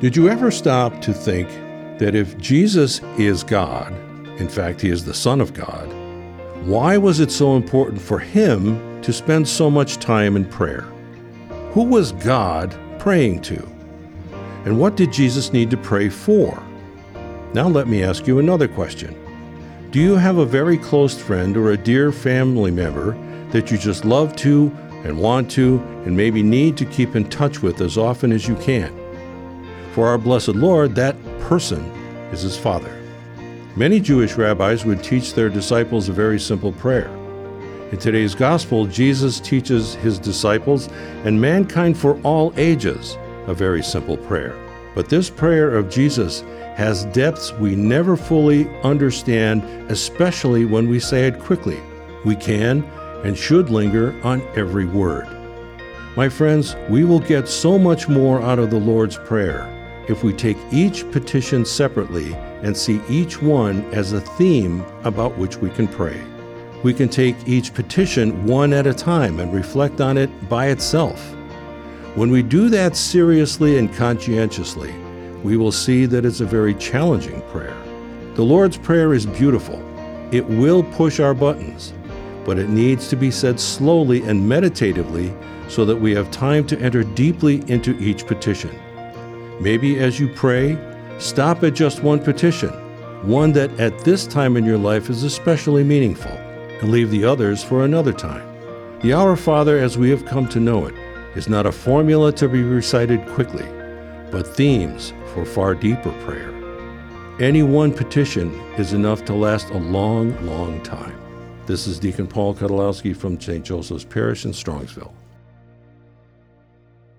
Did you ever stop to think that if Jesus is God, in fact, he is the Son of God, why was it so important for him to spend so much time in prayer? Who was God praying to? And what did Jesus need to pray for? Now, let me ask you another question. Do you have a very close friend or a dear family member that you just love to and want to and maybe need to keep in touch with as often as you can? For our blessed Lord, that person is his Father. Many Jewish rabbis would teach their disciples a very simple prayer. In today's gospel, Jesus teaches his disciples and mankind for all ages a very simple prayer. But this prayer of Jesus has depths we never fully understand, especially when we say it quickly. We can and should linger on every word. My friends, we will get so much more out of the Lord's Prayer if we take each petition separately and see each one as a theme about which we can pray. We can take each petition one at a time and reflect on it by itself. When we do that seriously and conscientiously, we will see that it's a very challenging prayer. The Lord's Prayer is beautiful. It will push our buttons, but it needs to be said slowly and meditatively so that we have time to enter deeply into each petition. Maybe as you pray, stop at just one petition, one that at this time in your life is especially meaningful, and leave the others for another time. The Our Father, as we have come to know it, is not a formula to be recited quickly, but themes for far deeper prayer. Any one petition is enough to last a long, long time. This is Deacon Paul Kutolowski from St. Joseph's Parish in Strongsville.